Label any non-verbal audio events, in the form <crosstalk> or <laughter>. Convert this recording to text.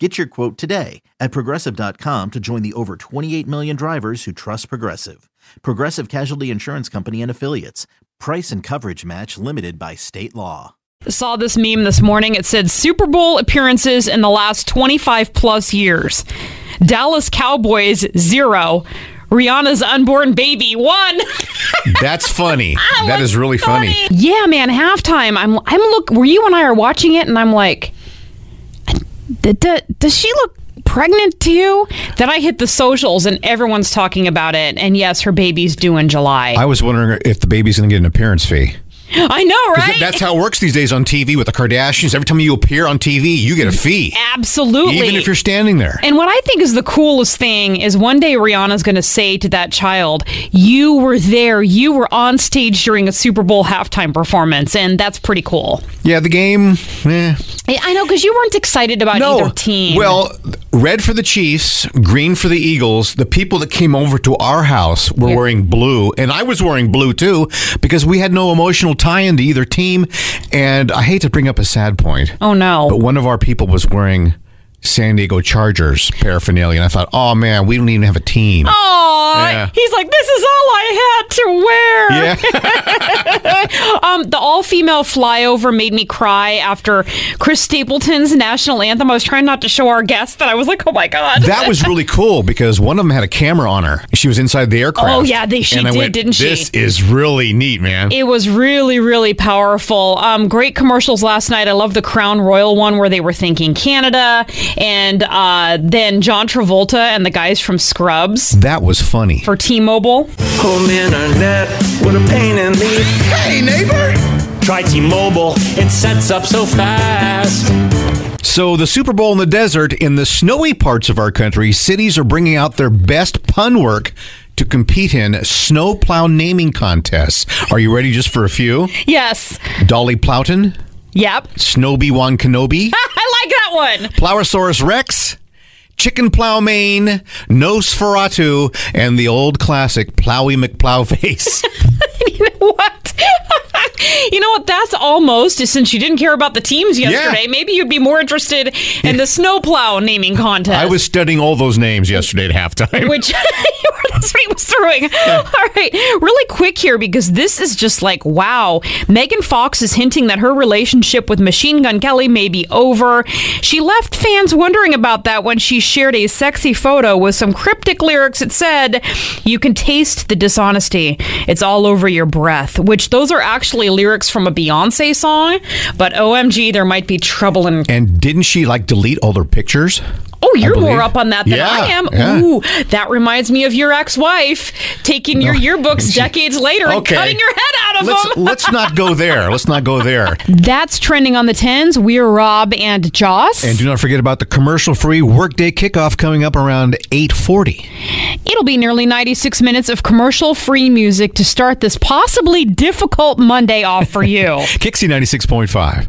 Get your quote today at progressive.com to join the over 28 million drivers who trust Progressive. Progressive Casualty Insurance Company and Affiliates. Price and coverage match limited by state law. Saw this meme this morning. It said Super Bowl appearances in the last 25 plus years. Dallas Cowboys, zero. Rihanna's unborn baby, one. <laughs> That's funny. that is really funny. yeah, man. Halftime. I'm. I'm look. Were you and I are watching it, and I'm like, d- d- does she look pregnant to you? Then I hit the socials, and everyone's talking about it. And yes, her baby's due in July. I was wondering if the baby's going to get an appearance fee. I know, right? That's how it works these days on TV with the Kardashians. Every time you appear on TV, you get a fee, Absolutely. even if you're standing there. And what I think is the coolest thing is one day Rihanna's going to say to that child, You were there. You were on stage during a Super Bowl halftime performance. And that's pretty cool. Yeah, the game. Eh. I I know because you weren't excited about either team. Well, red for the Chiefs, green for the Eagles. The people that came over to our house were Yeah. wearing blue, and I was wearing blue too because we had no emotional tie into either team. And I hate to bring up a sad point, oh no. but one of our people was wearing San Diego Chargers paraphernalia, and I thought, oh man, we don't even have a team. Aw, Yeah. he's like, this is all I had to wear. Yeah. <laughs> Um, the all-female flyover made me cry after Chris Stapleton's national anthem. I was trying not to show our guests that I was like, oh my god. That was <laughs> really cool because one of them had a camera on her. She was inside the aircraft. Oh, yeah, they- she and I did, went, didn't she? This is really neat, man. It was really, really powerful. Um, great commercials last night. I love the Crown Royal one where they were thanking Canada, and uh, then John Travolta and the guys from Scrubs that was funny. for T-Mobile. Home internet, what a pain in the. Hey, neighbor! Try T-Mobile, it sets up so fast. So, the Super Bowl in the desert, in the snowy parts of our country, cities are bringing out their best pun work to compete in snowplow naming contests. Are you ready just for a few? Yes. Dolly Plowton, Yep. Snowby Wan Kenobi, I like that one. Plowosaurus Rex, Chicken Plow Mein, Nosferatu, and the old classic Plowy McPlowface. <laughs> <laughs> what? You know what? That's almost since you didn't care about the teams yesterday. Maybe you'd be more interested in the snowplow naming contest. I was studying all those names yesterday at halftime. which that's what he was throwing. All right, really quick here because this is just like wow. Megan Fox is hinting that her relationship with Machine Gun Kelly may be over. She left fans wondering about that when she shared a sexy photo with some cryptic lyrics. It said, "You can taste the dishonesty. It's all over your breath." Which those are actually lyrics from a Beyonce song, but OMG, there might be trouble in And didn't she like delete all their pictures? Oh, you're more up on that than Yeah, I am. yeah. Ooh, that reminds me of your ex-wife taking your yearbooks decades later and cutting your head out of Let's them. <laughs> let's not go there. Let's not go there. That's trending on the tens. We're Rob and Joss. And do not forget about the commercial-free workday kickoff coming up around 8:40. It'll be nearly 96 minutes of commercial-free music to start this possibly difficult Monday off for you. <laughs> KyXy 96.5.